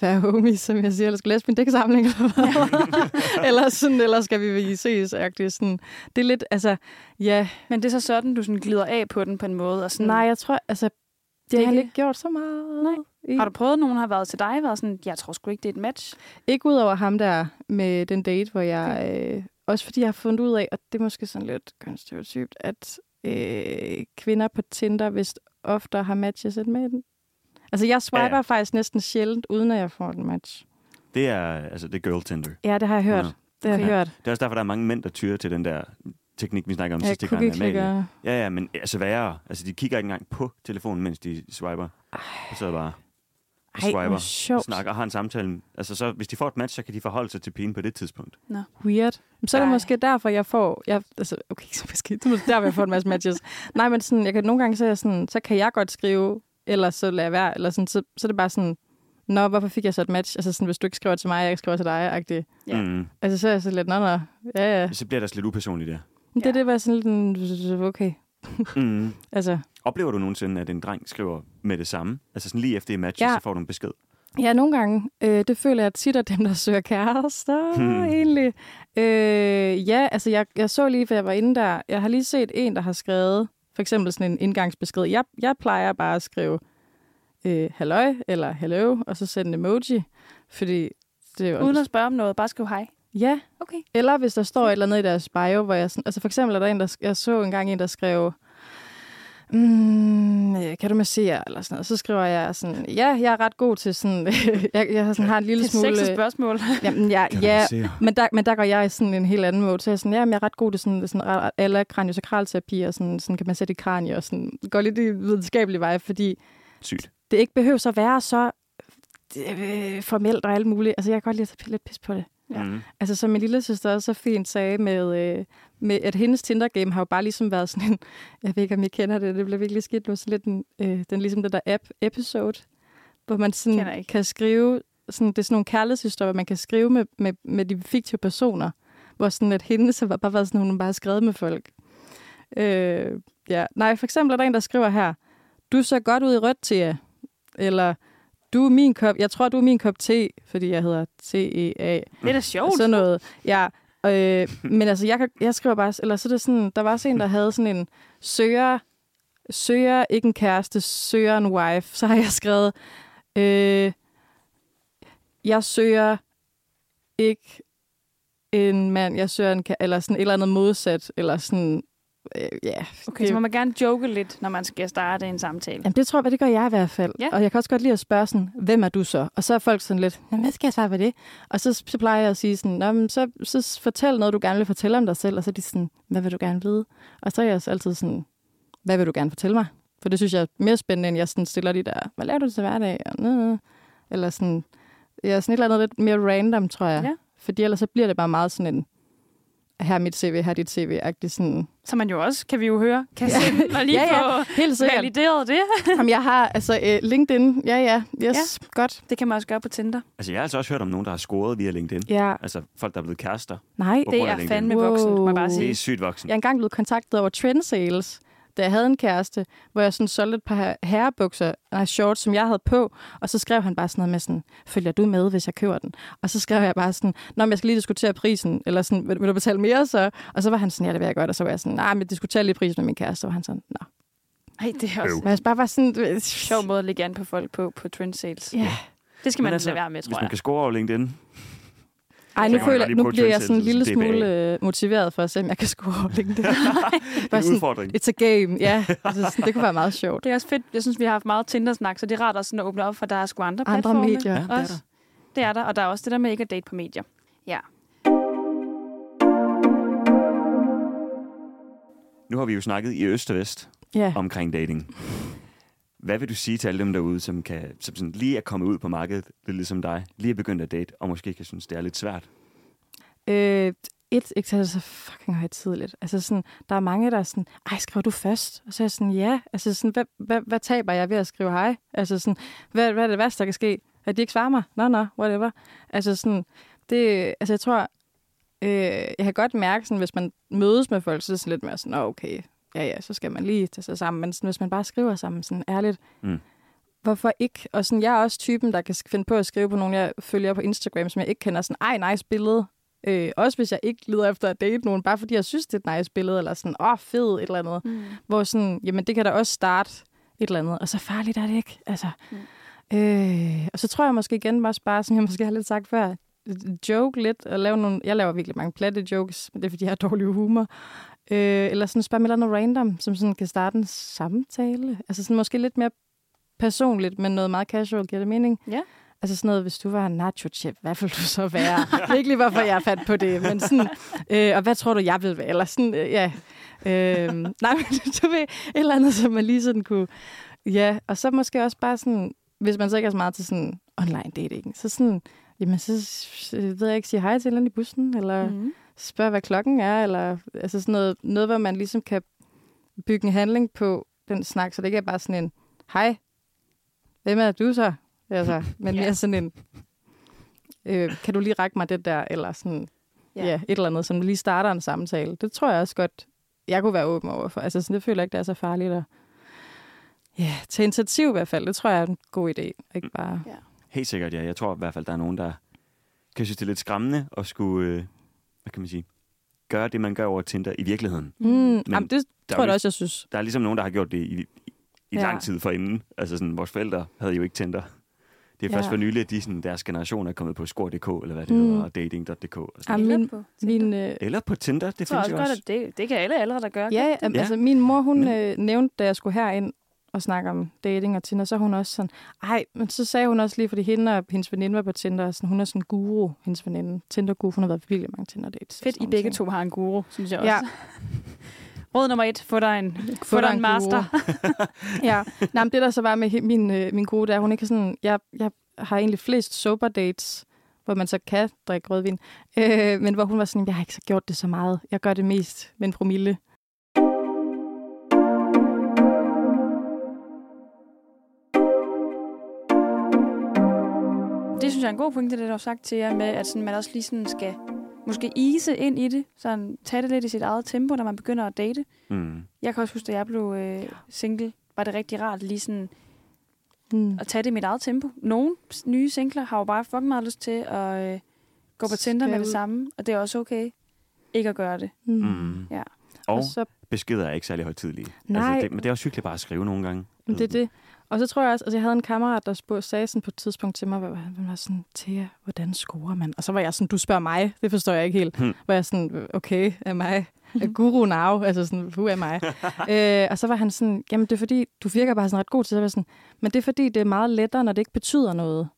være homies, som jeg siger, eller skal læse min dæksamling, eller *laughs* eller, sådan, eller skal vi ses, agtigt, sådan. Det er lidt, altså, ja, Men det er så sådan, du sådan glider af på den på en måde. Og sådan, nej, jeg tror, altså, det, Det har ikke- gjort så meget. Nej. I, Har du prøvet, at nogen har været til dig, været sådan, jeg tror sgu ikke, det er et match? Ikke ud over ham der med den date, hvor jeg... Øh, også fordi jeg har fundet ud af, og det er måske sådan lidt konservativt, at øh, kvinder på Tinder vist ofte har matches end mænd. Altså, jeg swiper Ja, faktisk næsten sjældent, uden at jeg får en match. Det er, altså, det er girl Tinder. Ja, det har jeg hørt. Ja. Det har jeg Okay. hørt. Det er også derfor, der er mange mænd, der tyrer til den der teknik, vi snakker om Ja, sidste gang. Ja, ja, men altså værre. Altså, de kigger ikke engang på telefonen, mens de swiper. Og så bare og Ej, swiper, sjovt. snakker og har en samtale. Altså, så, hvis de får et match, så kan de forholde sig til pigen på det tidspunkt. Weird. Men så er det Ej. måske derfor, jeg får... Jeg, altså, okay, *laughs* så måske det er måske derfor, jeg får en masse matches. Nej, men sådan, jeg kan, nogle gange så, er jeg sådan, så kan jeg godt skrive eller så lader jeg være, eller sådan, så, så er det bare sådan, Nå, hvorfor fik jeg så et match? Altså sådan, hvis du ikke skriver til mig, jeg ikke skriver til dig, agtigt. Ja. Mm. Altså, så er jeg så lidt, nå, nå, ja, ja. Så bliver der også lidt upersonligt der. Det, Ja. det var sådan lidt, en- okay. Mm. *laughs* Altså, Oplever du nogensinde, at en dreng skriver med det samme? Altså sådan lige efter i match, Ja. så får du en besked. Ja, nogle gange. Øh, det føler jeg tit er dem, der søger kærester, hmm. egentlig. Øh, ja, altså jeg, jeg så lige, for jeg var inde der. Jeg har lige set en, der har skrevet, for eksempel sådan en indgangsbesked. Jeg, jeg plejer bare at skrive øh, halløj eller hello, og så sende en emoji, fordi det er jo... Uden at spørge om noget, bare skriv hej. Ja, Okay. eller hvis der står et eller andet i deres bio, hvor jeg... Sådan, altså for eksempel er der en, der... Jeg så engang en, der skrev... Mm, øh, kan du massere? Eller sådan noget. Så skriver jeg sådan, ja, jeg er ret god til sådan, *laughs* jeg, jeg sådan, har en lille Det er smule... sexet spørgsmål. *laughs* Jamen, ja, Kan du ja men, der, men der går jeg i sådan en helt anden måde. Så jeg er sådan, ja, men jeg er ret god til sådan, sådan alle kraniosakralterapi, og sådan, sådan kan man sætte i kranie, og sådan, går lidt i videnskabelig vej, fordi Sygt. det ikke behøver at være så øh, formelt og alt muligt. Altså, jeg kan godt lide at tage lidt pis på det. Ja. Mm. Altså, som min lille søster også så fint sagde med, øh, med at hendes Tinder-game har jo bare ligesom været sådan en, *laughs* jeg ved ikke, om I kender det, det bliver virkelig skidt nu, sådan lidt en, øh, den ligesom den der app-episode, hvor man sådan kan skrive, sådan, det er sådan nogle kærlighedshistorier, man kan skrive med, med, med de fiktive personer, hvor sådan, at hendes har bare været sådan, hun bare skrevet med folk. Øh, ja. Nej, for eksempel er der en, der skriver her, du ser godt ud i rødt, Thea. Eller, du er min kop, jeg tror, du er min kop te, fordi jeg hedder T-E-A. Det er da sjovt. Sådan noget. Ja, øh, men altså, jeg, kan, jeg skriver bare, eller så er det sådan, der var også en, der havde sådan en søger, søger ikke en kæreste, søger en wife. Så har jeg skrevet, øh, jeg søger ikke en mand, jeg søger en, eller sådan et eller andet modsat, eller sådan, øh, ja. Okay, så må man gerne joke lidt, når man skal starte en samtale. Jamen, det tror jeg, det gør jeg i hvert fald. Ja. Og jeg kan også godt lide at spørge sådan, hvem er du så? Og så er folk sådan lidt, hvad skal jeg svare på det? Og så, så plejer jeg at sige sådan, Nå, men så, så fortæl noget, du gerne vil fortælle om dig selv. Og så er de sådan, hvad vil du gerne vide? Og så er jeg også altid sådan, hvad vil du gerne fortælle mig? For det synes jeg er mere spændende, end jeg sådan stiller de der, hvad laver du til hverdag? Og, eller sådan, jeg er sådan et eller andet lidt mere random, tror jeg. Ja. Fordi ellers så bliver det bare meget sådan en, her er mit CV, her er dit CV-agtig sådan. Så man jo også, kan vi jo høre, kan ja. se og lige Ja, ja. få Helt sikkert. valideret det. *laughs* Jamen, jeg har altså øh, LinkedIn. Ja, ja. Yes, ja. godt. Det kan man også gøre på Tinder. Altså, jeg har altså også hørt om nogen, der har scoret via LinkedIn. Ja, Altså, folk, der er blevet kærester. nej. Det er fandme voksen, må jeg bare Wow. Det sige. er sygt voksen. Jeg er engang blevet kontaktet over Trend Sales, da jeg havde en kæreste, hvor jeg sådan solgte et par her- herrebukser, nej, shorts, som jeg havde på, og så skrev han bare sådan noget med sådan, følger du med, hvis jeg køber den? Og så skrev jeg bare sådan, nå, men jeg skal lige diskutere prisen, eller sådan, vil, vil du betale mere så? Og så var han sådan, ja, det vil jeg godt, og så var jeg sådan, nej, men jeg diskuterer lige prisen med min kæreste, og han sådan, nå. Nej, det er også. Men jeg bare var sådan, en sjov måde at lægge an på folk på, på trend sales. Ja. Det skal Men man altså, altså, lade være med, Hvis tror man jeg. kan score over LinkedIn, Ej, nu, føler, nu bliver jeg sådan en lille DBA. smule øh, motiveret for at se, om jeg kan score *laughs* LinkedIn. det er Bare en sådan, udfordring. It's a game, ja. *laughs* Altså, sådan, det kunne være meget sjovt. Det er også fedt. Jeg synes, vi har haft meget Tinder-snak, så det er rart også sådan at åbne op, for der er sgu andre, Andre platforme. medier. Ja, det er der. Det er der, og der er også det der med ikke at date på medier. Ja. Nu har vi jo snakket i øst og vest Ja. omkring dating. Hvad vil du sige til alle dem derude, som, kan, som sådan lige er kommet ud på markedet, lidt ligesom dig, lige er begyndt at date, og måske kan synes, det er lidt svært? Øh, et, ikke tage det så fucking højtidligt. Altså sådan, der er mange, der er sådan, ej, skriver du først? Og så er jeg sådan, ja. Altså sådan, hvad, hvad, hvad taber jeg ved at skrive hej? Altså sådan, hvad, hvad er det værste, der kan ske? At de ikke svarer mig? Nå, nå, whatever. Altså sådan, det, altså jeg tror, øh, jeg kan godt mærke, sådan, hvis man mødes med folk, så er det sådan lidt mere sådan, oh, okay, ja, ja, så skal man lige tage sig sammen. Men sådan, hvis man bare skriver sammen, sådan ærligt, Mm. hvorfor ikke? Og sådan, jeg er også typen, der kan finde på at skrive på nogen, jeg følger på Instagram, som jeg ikke kender. Sådan, ej, nice billede. Øh, også hvis jeg ikke leder efter at date nogen, bare fordi jeg synes, det er et nice billede, eller sådan, åh, oh, fed, et eller andet. Mm. Hvor sådan, jamen det kan da også starte et eller andet, og så farligt er det ikke. Altså, Mm. øh, og så tror jeg måske igen også bare, som jeg måske har lidt sagt før, joke lidt, og lave nogle, jeg laver virkelig mange platte jokes, men det er fordi, jeg har dårlig humor. Øh, eller sådan spørge med noget random, som sådan kan starte en samtale. Altså sådan måske lidt mere personligt, men noget meget casual, giver det mening? Ja. Altså sådan noget, hvis du var en nacho-chef, hvad vil du så være? *laughs* Lige, hvorfor jeg fandt på det, men sådan, øh, og hvad tror du, jeg vil være? Eller sådan, øh, ja. Øh, *laughs* nej, men du ved, et eller andet, som man lige sådan kunne, ja, og så måske også bare sådan, hvis man så ikke er så meget til sådan online dating, så sådan, jamen så så ved jeg ikke, sige hej til en eller anden i bussen, eller mm. Mm. spørge, hvad klokken er, eller altså sådan noget, noget, hvor man ligesom kan bygge en handling på den snak, så det ikke er bare sådan en, hej, hvem er du så? Altså, *laughs* men mere sådan en, øh, kan du lige række mig det der, eller sådan, ja. ja, et eller andet, som lige starter en samtale. Det tror jeg også godt, jeg kunne være åben over for. Altså, sådan, det føler jeg ikke, det er så farligt at ja, tage initiativ i hvert fald. Det tror jeg er en god idé. Ikke bare... Helt sikkert, ja. Jeg tror i hvert fald, der er nogen, der kan synes, det er lidt skræmmende at skulle, øh, hvad kan man sige, gøre det, man gør over Tinder i virkeligheden. Mm, Men jamen, det tror jeg også, jeg synes. der er ligesom nogen, der har gjort det i, i, Ja. lang tid forinden. Altså sådan, vores forældre havde jo ikke Tinder. Det er først Ja. for nylig, at de, sådan, deres generation er kommet på score.dk, eller hvad det Mm. hedder, og dating.dk. Og sådan. Eller min, på min, øh, Eller på Tinder, det findes også jo godt, også. at det, det kan alle aldre, der gør. Ja, ja, det? Ja. altså min mor, hun Mm. øh, nævnte, da jeg skulle herind og snakke om dating og Tinder, så er hun også sådan, ej, men så sagde hun også lige, fordi hende og hendes veninde var på Tinder, og sådan, hun er sådan en guru, hendes veninde. Tinder-guru, hun har været på virkelig mange Tinder-dates. Fedt, I begge ting. to har en guru, synes jeg også. Ja. *laughs* Råd nummer et, få dig en, få dig dig en en master. *laughs* ja, Nej, men det der så var med min, øh, min gode, der hun ikke sådan, jeg, jeg har egentlig flest sober dates, hvor man så kan drikke rødvin, øh, men hvor hun var sådan, jeg har ikke så gjort det så meget. Jeg gør det mest med en promille. Synes jeg er en god pointe, det du har sagt til jer med, at sådan, man også lige sådan skal måske ise ind i det, sådan tage det lidt i sit eget tempo, når man begynder at date. Mm. Jeg kan også huske, da jeg blev øh, single, var det rigtig rart lige sådan Mm. at tage det i mit eget tempo. Nogle nye singler har jo bare fucking meget lyst til at øh, gå på Tinder med det samme, og det er også okay ikke at gøre det. Mm. Mm. Ja. Og Og så beskeder er ikke særlig højtidlige. Nej. Altså, det, men det er også hyggeligt bare at skrive nogle gange. Men det er det. Og så tror jeg også, altså jeg havde en kammerat, der spurgte, sagde sådan på et tidspunkt til mig, hvor han var sådan, Thea, hvordan scorer man? Og så var jeg sådan, du spørger mig, det forstår jeg ikke helt. Hmm. Hvor jeg sådan, okay, er mig guru now? Altså sådan, who er mig? *laughs* øh, og så var han sådan, jamen det er fordi, du virker bare sådan ret god til, så var jeg sådan, men det er fordi, det er meget lettere, når det ikke betyder noget.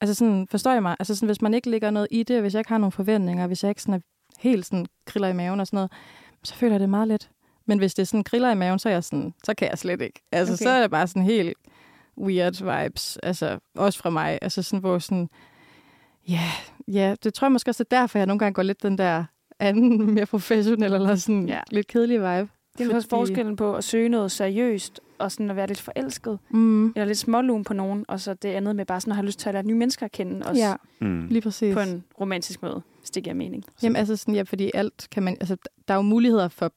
Altså sådan, forstår jeg mig? Altså sådan, hvis man ikke lægger noget i det, hvis jeg ikke har nogle forventninger, hvis jeg ikke sådan er helt sådan kriller i maven og sådan noget, så føler jeg det meget let. Men hvis det er sådan kriller i maven, så er jeg sådan, så kan jeg slet ikke. Altså, Okay. så er det bare sådan helt weird vibes, altså også fra mig. Altså sådan, hvor sådan, ja, ja, det tror jeg måske også er derfor, jeg nogle gange går lidt den der anden, *laughs* mere professionel, eller sådan Ja. lidt kedelig vibe. Det er også Fordi- forskellen på at søge noget seriøst, og sådan at være lidt forelsket, Mm. eller lidt smålun på nogen, og så det andet med bare sådan at have lyst til at lære nye mennesker at kende, også Ja, Mm. lige præcis. på en romantisk måde, hvis det giver mening. Jamen altså sådan, ja, fordi alt kan man, altså der er jo muligheder for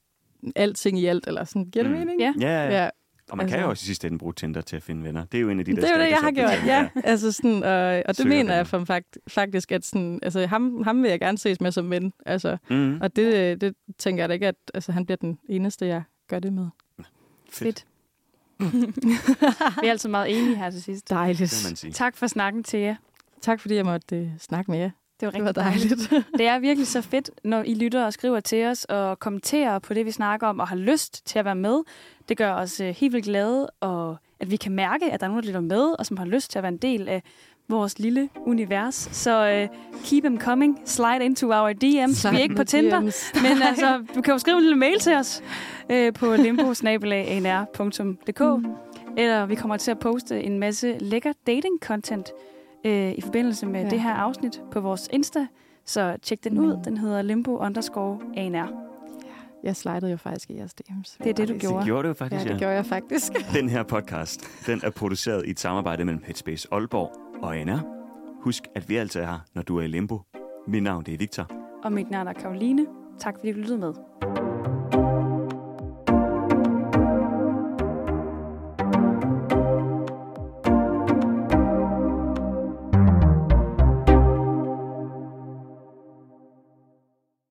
alting i alt, eller sådan, giver det Mm. mening? Ja. Ja, ja. Og man kan jo Altså- også i sidste ende bruge Tinder til at finde venner. Det er jo en af de der Det er jo det, jeg har gjort, ja. altså sådan, og, og det Søger mener venner. jeg for fakt, faktisk, at sådan, altså, ham, ham vil jeg gerne ses med som ven. Altså, Mm. og det, det tænker jeg da ikke, at altså, han bliver den eneste, jeg gør det med. Fedt. *laughs* Vi er altid meget enige her til sidst. Dejligt. kan man sige. Tak for snakken til jer. Tak fordi jeg måtte uh, snakke med jer. Det var Det var rigtig dejligt. dejligt. *laughs* Det er virkelig så fedt, når I lytter og skriver til os og kommenterer på det, vi snakker om, og har lyst til at være med. Det gør os øh, helt vildt glade, og at vi kan mærke, at der er nogen, der lytter med, og som har lyst til at være en del af vores lille univers. Så øh, keep them coming. Slide into our DMs. vi er ikke på Tinder, *laughs* men altså, du kan jo skrive en lille mail til os øh, på limbo Eller vi kommer til at poste en masse lækker dating-content øh, i forbindelse med ja. Ja. det her afsnit på vores Insta. Så tjek den ud. Mm. Den hedder limbo underscore ANR. Jeg slidede jo faktisk i jeres DM's. Det er det, du gjorde. Det gjorde du faktisk, Ja, det gjorde jeg faktisk. *laughs* Den her podcast, den er produceret i et samarbejde mellem Headspace Aalborg og ANR. Husk, at vi altid er her, når du er i limbo. Mit navn det er Victor. Og mit navn er Karoline. Tak fordi du lyttede med.